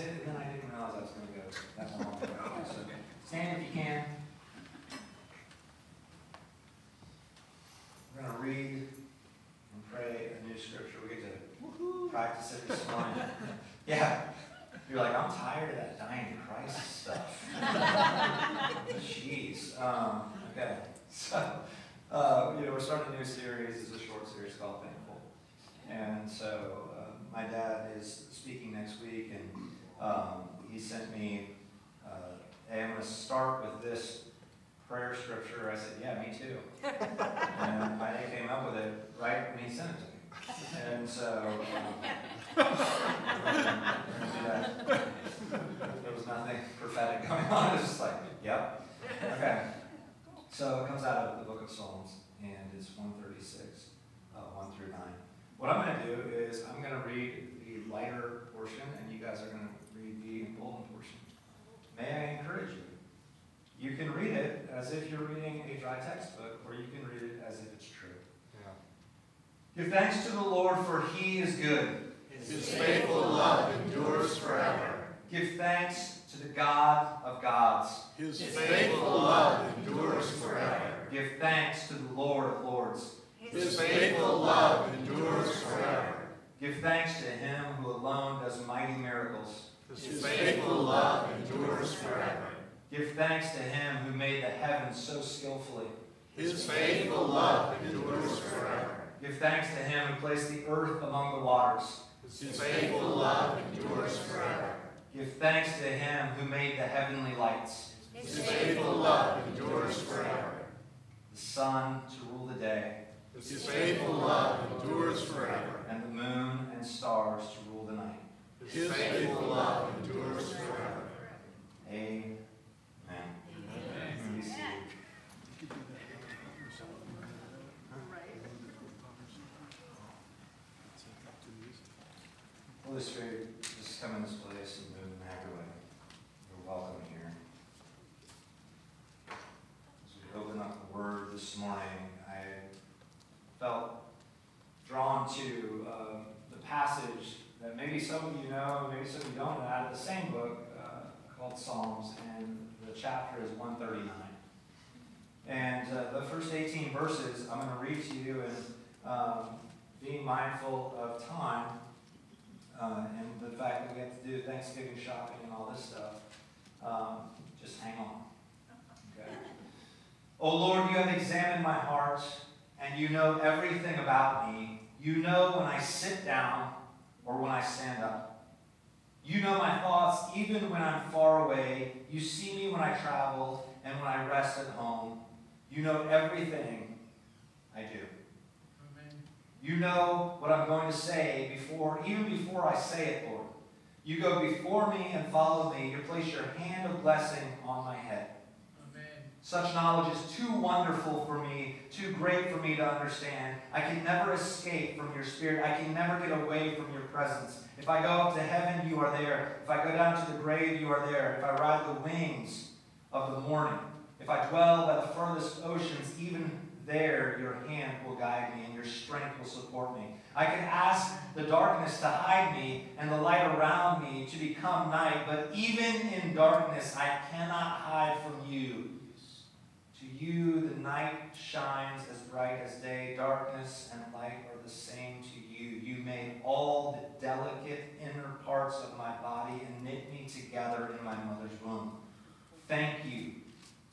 it, and then I didn't realize I was going to go that long. So stand if you can. We're going to read and pray a new scripture. We get to practice it this morning. Yeah. You're like, I'm tired of that dying Christ stuff. Jeez. Um, okay. So, uh, you know, we're starting a new series. It's a short series called Thankful. And so, uh, my dad is speaking next week, and um, he sent me, uh, hey, I'm going to start with this prayer scripture. I said, yeah, me too. and I came up with it right when he sent it to me. And so, um, there was nothing prophetic going on. It was just like, yep. Okay. So it comes out of the book of Psalms, and it's 136, uh, 1 through 9. What I'm going to do is I'm going to read the lighter portion, and you guys are going to read the emboldened portion. May I encourage you? You can read it as if you're reading a dry textbook, or you can read it as if it's true. Give thanks to the Lord, for he is good. His faithful love endures forever. Give thanks to the God of gods. His faithful love endures forever. Give thanks to the Lord of lords. His faithful love endures forever. Give thanks to him who alone does mighty miracles. His faithful love endures forever. Give thanks to him who made the heavens so skillfully. His faithful love endures forever. Give thanks to him who placed the earth among the waters. His faithful love endures forever. Give thanks to him who made the heavenly lights. His faithful love endures forever. The sun to rule the day, His faithful love endures forever. and the moon and stars to rule the night. His faithful love endures forever. Amen. Holy Spirit, just come in this place and move and have your way. You're welcome here. As we open up the Word this morning, I felt drawn to um, the passage that maybe some of you know, maybe some of you don't out of the same book uh, called Psalms, and the chapter is 139. And uh, the first 18 verses I'm going to read to you, and um, being mindful of time uh, and the fact that we have to do Thanksgiving shopping and all this stuff, um, just hang on. Okay? Oh Lord, you have examined my heart, and you know everything about me. You know when I sit down or when I stand up. You know my thoughts even when I'm far away. You see me when I travel and when I rest at home. You know everything I do. You know what I'm going to say before, even before I say it, Lord. You go before me and follow me. You place your hand of blessing on my head. Such knowledge is too wonderful for me, too great for me to understand. I can never escape from your spirit. I can never get away from your presence. If I go up to heaven, you are there. If I go down to the grave, you are there. If I ride the wings of the morning, if I dwell by the furthest oceans, even there your hand will guide me and your strength will support me. I can ask the darkness to hide me and the light around me to become night, but even in darkness I cannot hide from you. You the night shines as bright as day. Darkness and light are the same to you. You made all the delicate inner parts of my body and knit me together in my mother's womb. Thank you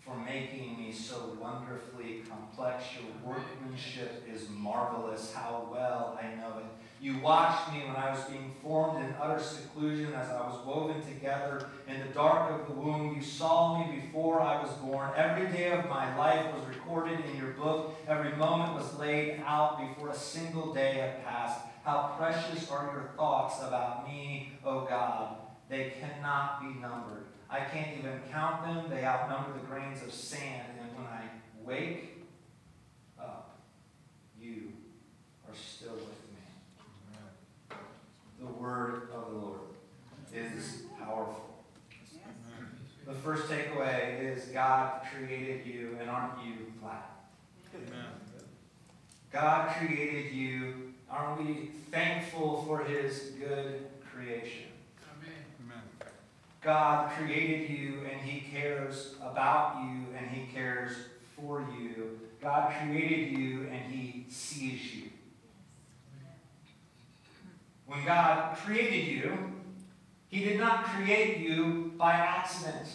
for making me so wonderfully complex. Your workmanship is marvelous. How well I know it. You watched me when I was being formed in utter seclusion as I was woven together in the dark of the womb. You saw me before I was born. Every day of my life was recorded in your book. Every moment was laid out before a single day had passed. How precious are your thoughts about me, O God. They cannot be numbered. I can't even count them. They outnumber the grains of sand. And when I wake up, you are still with me. The word of the Lord is powerful. The first takeaway is God created you, and aren't you glad? God created you. Aren't we thankful for his good creation? God created you and He cares about you and He cares for you. God created you and He sees you. When God created you, He did not create you by accident.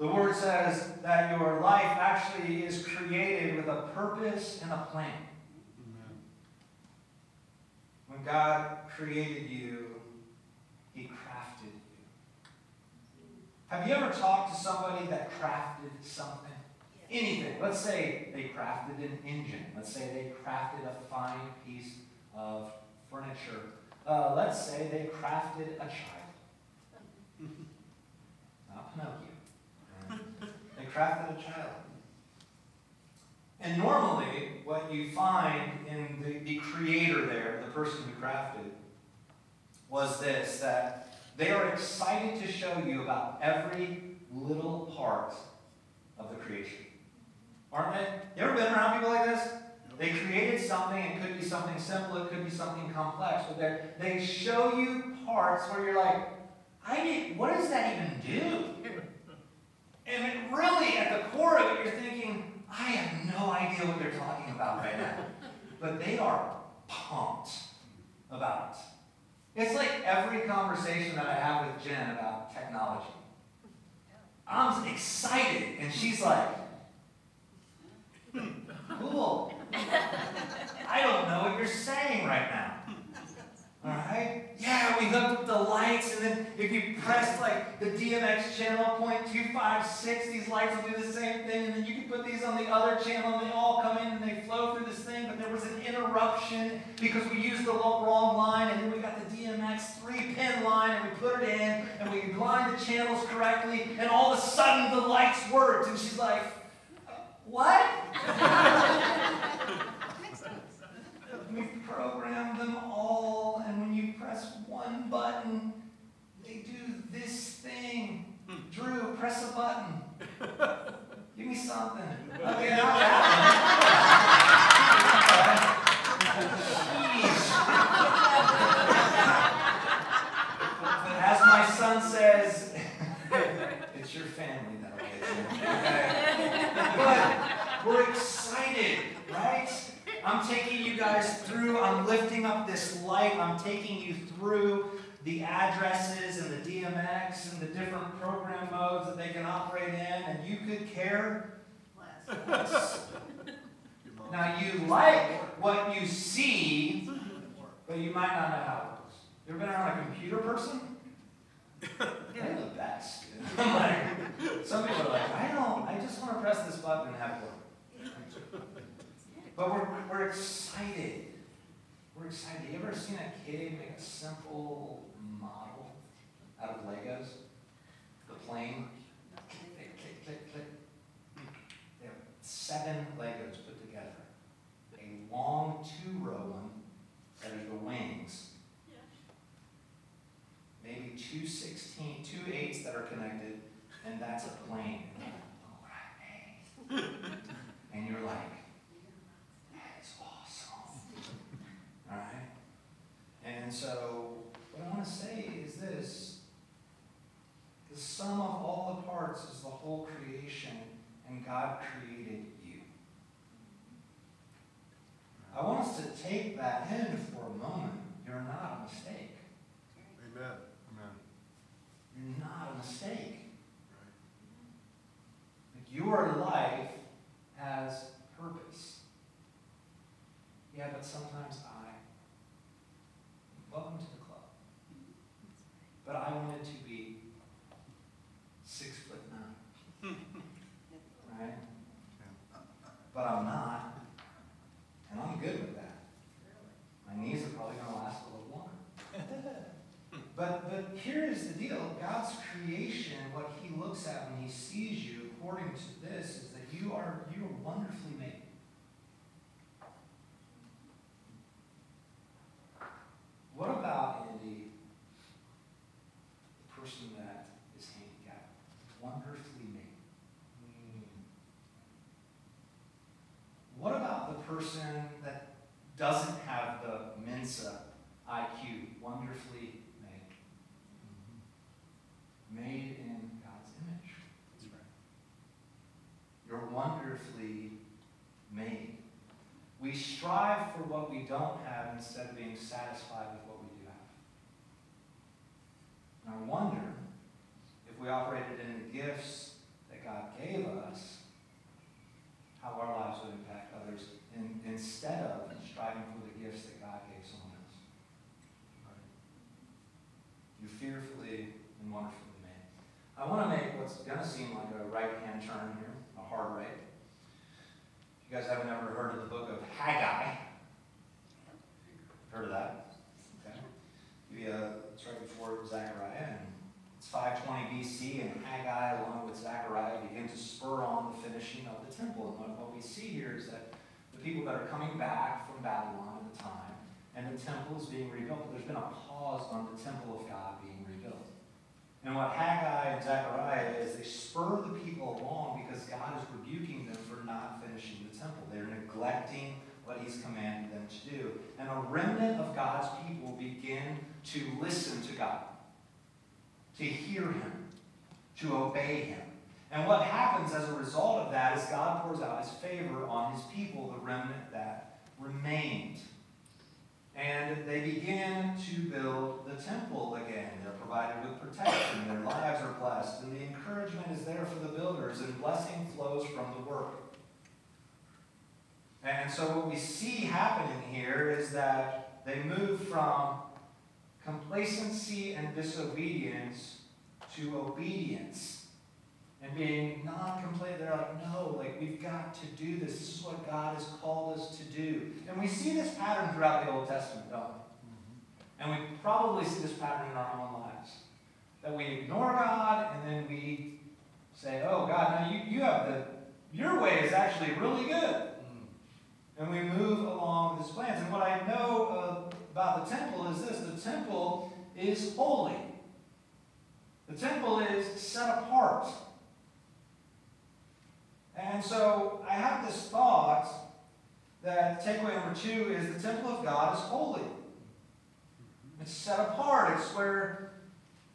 The Word says that your life actually is created with a purpose and a plan. When God created you, He crafted. Have you ever talked to somebody that crafted something? Anything. Let's say they crafted an engine. Let's say they crafted a fine piece of furniture. Uh, let's say they crafted a child. Not Pinocchio. They crafted a child. And normally, what you find in the, the creator there, the person who crafted, was this that they are excited to show you about every little part of the creation. Aren't they? You ever been around people like this? They created something, it could be something simple, it could be something complex, but they show you parts where you're like, I didn't, what does that even do? And it really, at the core of it, you're thinking, I have no idea what they're talking about right now. But they are pumped about it. It's like every conversation that I have with Jen about technology. I'm excited, and she's like, hmm, cool. I don't know what you're saying right now. All right? Yeah, we hooked up the lights, and then if you press like the DMX channel point two five six, these lights will do the same thing, and then you can put these on the other channel, and they all come in and they flow through this thing. But there was an interruption because we used the wrong line, and then we got the DMX three pin line, and we put it in, and we lined the channels correctly, and all of a sudden the lights worked, and she's like, "What?" we programmed them all, and when you press one button, they do this thing. Drew, press a button. Give me something. Okay, not that one. But as my son says, it's your family that'll get you. Okay? But we're excited, right? I'm taking you guys through, I'm lifting up this light, I'm taking you through the addresses and the DMX and the different program modes that they can operate in, and you could care less. Now, you like what you see, but you might not know how it works. You ever been around a computer person? They're the best. Like, some people are like, I don't, I just want to press this button and have it work. But we're, we're excited. We're excited. You ever seen a kid make a simple out of Legos? The plane? Click, click, click, click. They have seven Legos put together. A long two-row one that are the wings. Maybe two 16, two eights that are connected, and that's a plane. And you're like, that is awesome. All right? And so, what I want to say is this the sum of all the parts is the whole creation, and God created you. I want us to take that in for a moment. You're not a mistake. Amen. Amen. You're not a mistake. Like your life has purpose. Yeah, but sometimes I. Welcome to the club. But I wanted to be six foot nine. Right? But I'm not. And I'm good with that. My knees are probably going to last a little longer. But, but here is the deal God's creation, what He looks at when He sees you, according to this, is that you are, you are wonderfully made. What about, Andy, the person that is handicapped? Wonderfully made. What about the person that doesn't have the Mensa IQ? Wonderfully made. Instead of being satisfied with what we do have. And I wonder if we operated in the gifts that God gave us, how our lives would impact others in, instead of striving for the gifts that God gave someone else. You're fearfully and wonderfully made. I want to make what's going to seem like a right hand turn here, a hard right. You guys haven't ever heard of the book of Haggai, heard of that? Okay. We, uh, it's right before Zechariah, and it's 520 BC, and Haggai, along with Zechariah, begin to spur on the finishing of the temple. And what, we see here is that the people that are coming back from Babylon at the time, and the temple is being rebuilt, there's been a pause on the temple of God being rebuilt. And what Haggai and Zechariah is, they spur the people along because God is rebuking them not finishing the temple. They're neglecting what He's commanded them to do. And a remnant of God's people begin to listen to God, to hear Him, to obey Him. And what happens as a result of that is God pours out His favor on His people, the remnant that remained. And they begin to build the temple again. They're provided with protection. Their lives are blessed. And the encouragement is there for the builders, and blessing flows from the work. And so, what we see happening here is that they move from complacency and disobedience to obedience and being non-complaint. They're like, no, like we've got to do this. This is what God has called us to do. And we see this pattern throughout the Old Testament, don't we? Mm-hmm. And we probably see this pattern in our own lives. That we ignore God and then we say, oh God, now you, you have the your way is actually really good. And we move along with his plans. And what I know about the temple is this the temple is holy. The temple is set apart. And so I have this thought that takeaway number two is the temple of God is holy. It's set apart. It's where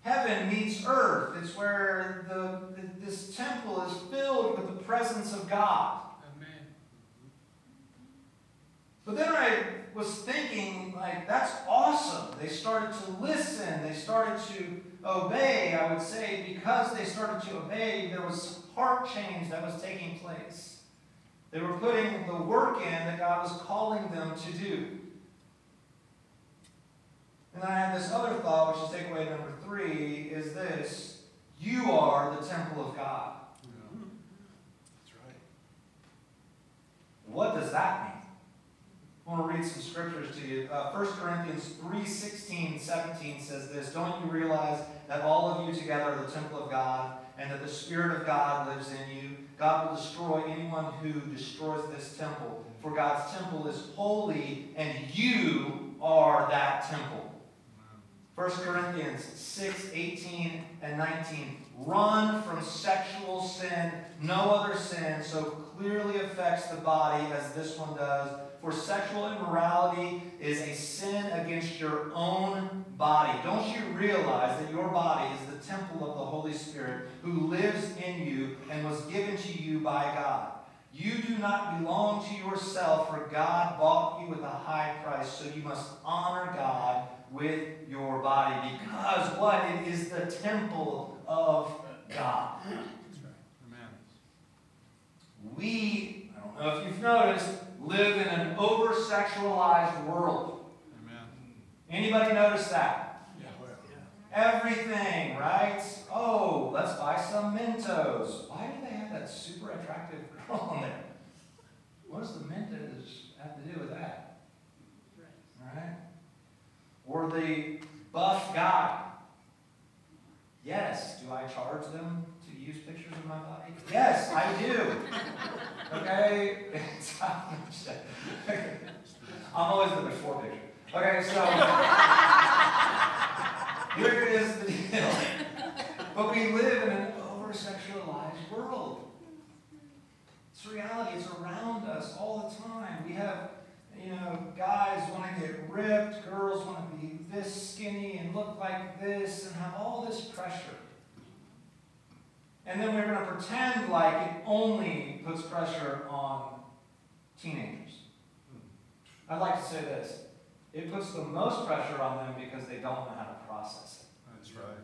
heaven meets earth. It's where the, this temple is filled with the presence of God. Amen. But then I was thinking, like, that's awesome. They started to listen. They started to obey. I would say because they started to obey, there was heart change that was taking place. They were putting the work in that God was calling them to do. And then I had this other thought, which is takeaway number three, is this you are the temple of God. That's right. What does that mean? I want to read some scriptures to you. Uh, 1 Corinthians 3 16, 17 says this Don't you realize that all of you together are the temple of God, and that the Spirit of God lives in you? God will destroy anyone who destroys this temple. For God's temple is holy, and you are that temple. 1 Corinthians 6, 18 and 19. Run from sexual sin. No other sin so clearly affects the body as this one does. For sexual immorality is a sin against your own body. Don't you realize that your body is the temple of the Holy Spirit who lives in you and was given to you by God? You do not belong to yourself, for God bought you with a high price, so you must honor God with your body because what? It is the temple of God. That's right. Amen. We, I don't know if you've noticed, live in an over sexualized world. Amen. Anybody notice that? Yeah. Everything, right? Oh, let's buy some Mentos. Why do they have that super attractive girl on there? What does the Mentos have to do with that? All right? Or the buff guy. Yes, do I charge them to use pictures of my body? Yes, I do. Okay? I'm always in the before picture. Okay, so here is the deal. But we live in an over sexualized world. It's reality, it's around us all the time. We have, you know, guys want to get ripped, girls want to be this skinny and look like this and have all this pressure. And then we're going to pretend like it only puts pressure on teenagers. Hmm. I'd like to say this it puts the most pressure on them because they don't know how to process it. That's right.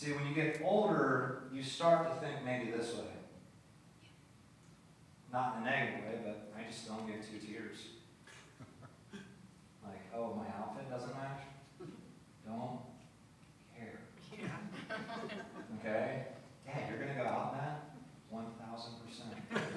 See, when you get older, you start to think maybe this way. Not in a negative way, but I just don't get two tears. Like, oh, my outfit doesn't match? Don't. Okay? Yeah, you're going to go out on that? 1,000%.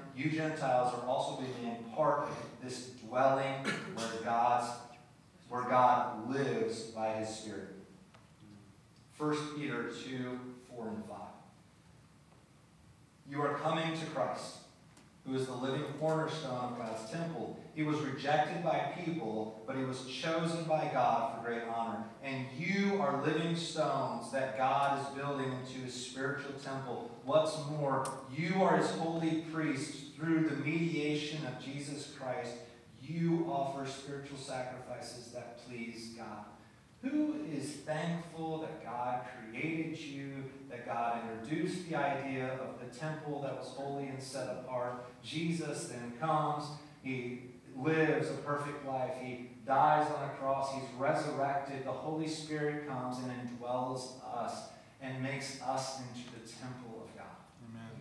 you Gentiles are also being part of this dwelling where God's where God lives by his Spirit. 1 Peter 2, 4 and 5. You are coming to Christ, who is the living cornerstone of God's temple. He was rejected by people, but he was chosen by God for great honor. And you are living stones that God is building into his spiritual temple. What's more, you are his holy priests through the mediation of Jesus Christ. You offer spiritual sacrifices that please God. Who is thankful that God created you, that God introduced the idea of the temple that was holy and set apart? Jesus then comes, he lives a perfect life, he dies on a cross, he's resurrected, the Holy Spirit comes and indwells us and makes us into the temple of God. Amen.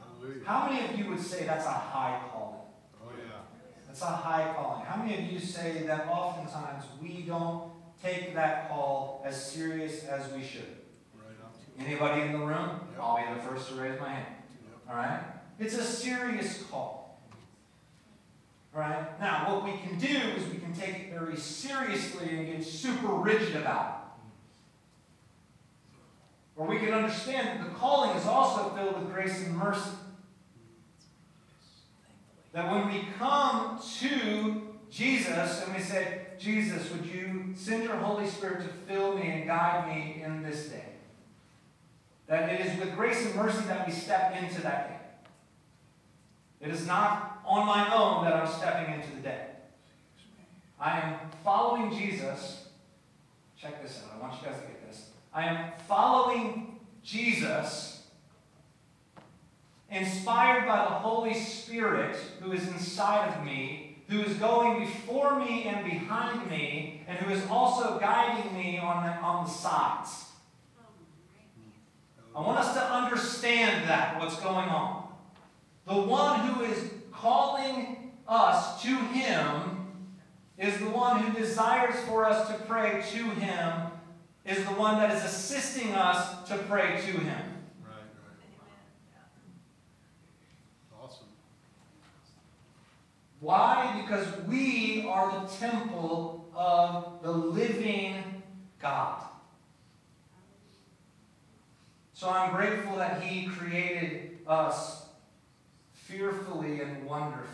Hallelujah. How many of you would say that's a high calling? Oh, yeah. That's a high calling. How many of you say that oftentimes we don't take that call as serious as we should? Anybody in the room? Yep. I'll be the first to raise my hand. Yep. All right? It's a serious call. All right? Now, what we can do is we can take it very seriously and get super rigid about it. Or we can understand that the calling is also filled with grace and mercy. That when we come to Jesus and we say, Jesus, would you send your Holy Spirit to fill me and guide me in this day? That it is with grace and mercy that we step into that day. It is not on my own that I'm stepping into the day. I am following Jesus. Check this out. I want you guys to get this. I am following Jesus, inspired by the Holy Spirit who is inside of me, who is going before me and behind me, and who is also guiding me on the, on the sides. I want us to understand that, what's going on. The one who is calling us to Him is the one who desires for us to pray to Him, is the one that is assisting us to pray to Him. Right, right. Awesome. Why? Because we are the temple of the living God. So I'm grateful that He created us fearfully and wonderfully.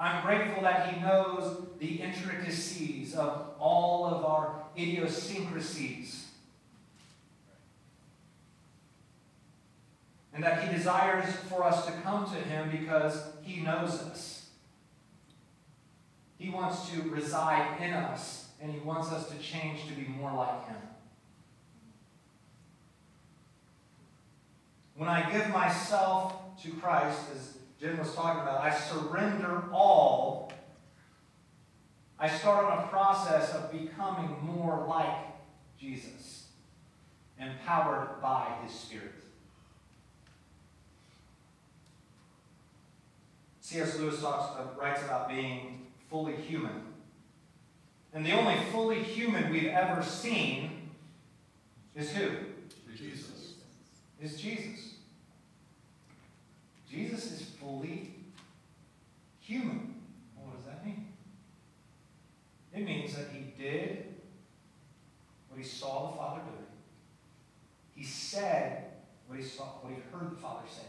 I'm grateful that He knows the intricacies of all of our idiosyncrasies. And that He desires for us to come to Him because He knows us. He wants to reside in us, and He wants us to change to be more like Him. When I give myself to Christ, as Jim was talking about, I surrender all. I start on a process of becoming more like Jesus, empowered by His Spirit. C.S. Lewis talks, uh, writes about being fully human. And the only fully human we've ever seen is who? Jesus. Is Jesus is fully human. Well, what does that mean? It means that he did what he saw the Father doing. He said what he saw, what he heard the Father say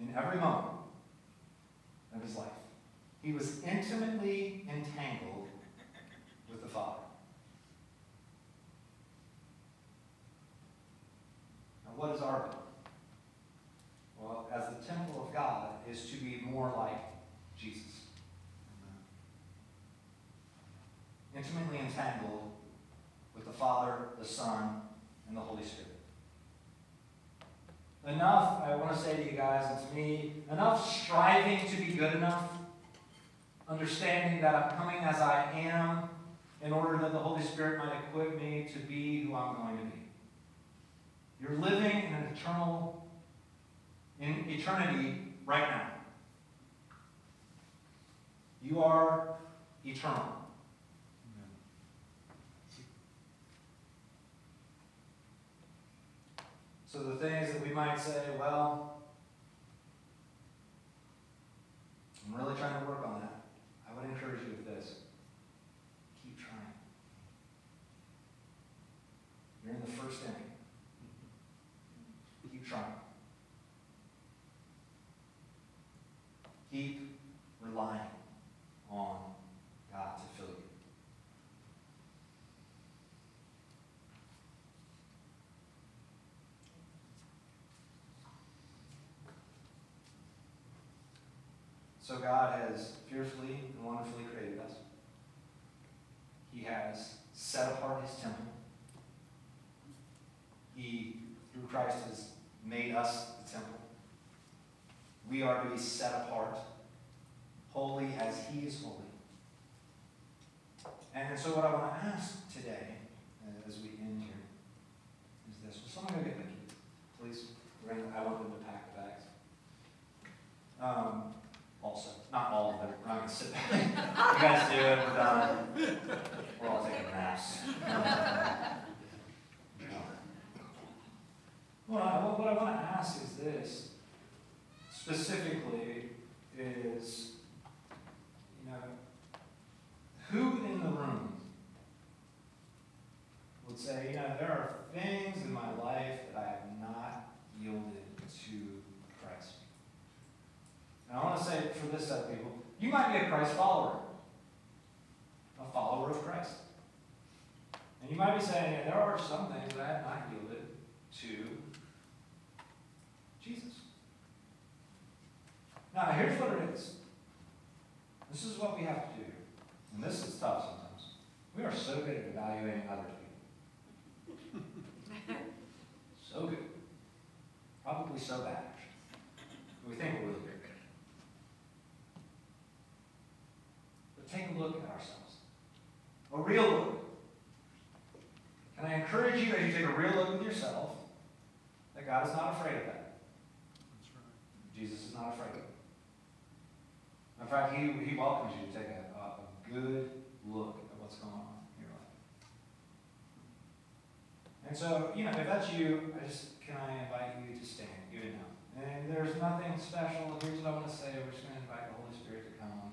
in every moment of his life. He was intimately entangled with the Father. Now, what is our goal? Well, as the temple of God, is to be more like Jesus. Intimately entangled with the Father, the Son, and the Holy Spirit. Enough, I want to say to you guys and to enough striving to be good enough, understanding that I'm coming as I am in order that the Holy Spirit might equip me to be who I'm going to be. You're living in an eternal, in eternity right now. You are eternal. So the things that we might say, well, I'm really trying to work on that. I would encourage you with this. Keep trying. You're in the first inning. Keep trying. Keep relying on God to fill you. So God has fearfully and wonderfully created us. He has set apart his temple. He, through Christ, has made us the temple. We are to be set apart, holy as he is holy. And so what I want to ask today, uh, as we end here, is this. Will someone go get Vicky, please? I want them to pack the bags. Um, also, not all of them. We're not gonna sit back. you guys do it. We're done. We're all taking naps. Well, what I want to ask is this. Specifically, is you know, who in the room would say, you know, there are things in my life that I have not yielded to Christ. And I want to say for this set of people, you might be a Christ follower, a follower of Christ. And you might be saying, there are some things that I have not yielded to Jesus. Now, here's what it is. This is what we have to do. And this is tough sometimes. We are so good at evaluating other people. so good. Probably so bad, actually. We think we're really good. But take a look at ourselves. A real look. Can I encourage you as you take a real look with yourself that God is not afraid of that? That's right. Jesus is not afraid of it. In fact, he, he welcomes you to take a, a, a good look at what's going on in your life. And so, you know, if that's you, I just can I invite you to stand, even now. And there's nothing special. Here's what I want to say. We're just going to invite the Holy Spirit to come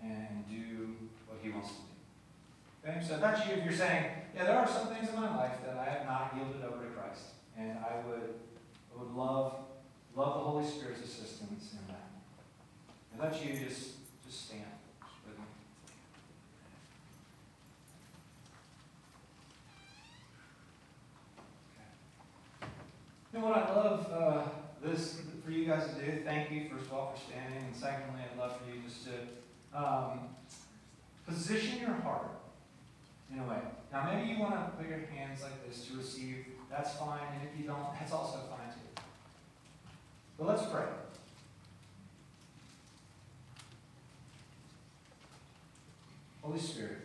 and do what He wants to do. Okay? So that's you, if you're saying, yeah, there are some things in my life that I have not yielded over to Christ, and I would, I would love, love the Holy Spirit's assistance in that. And that's you, just, just stand with me. And what I love uh, this for you guys to do, thank you first of all for standing, and secondly, I'd love for you just to um, position your heart in a way. Now, maybe you want to put your hands like this to receive. That's fine, and if you don't, that's also fine too. But let's pray. Holy Spirit,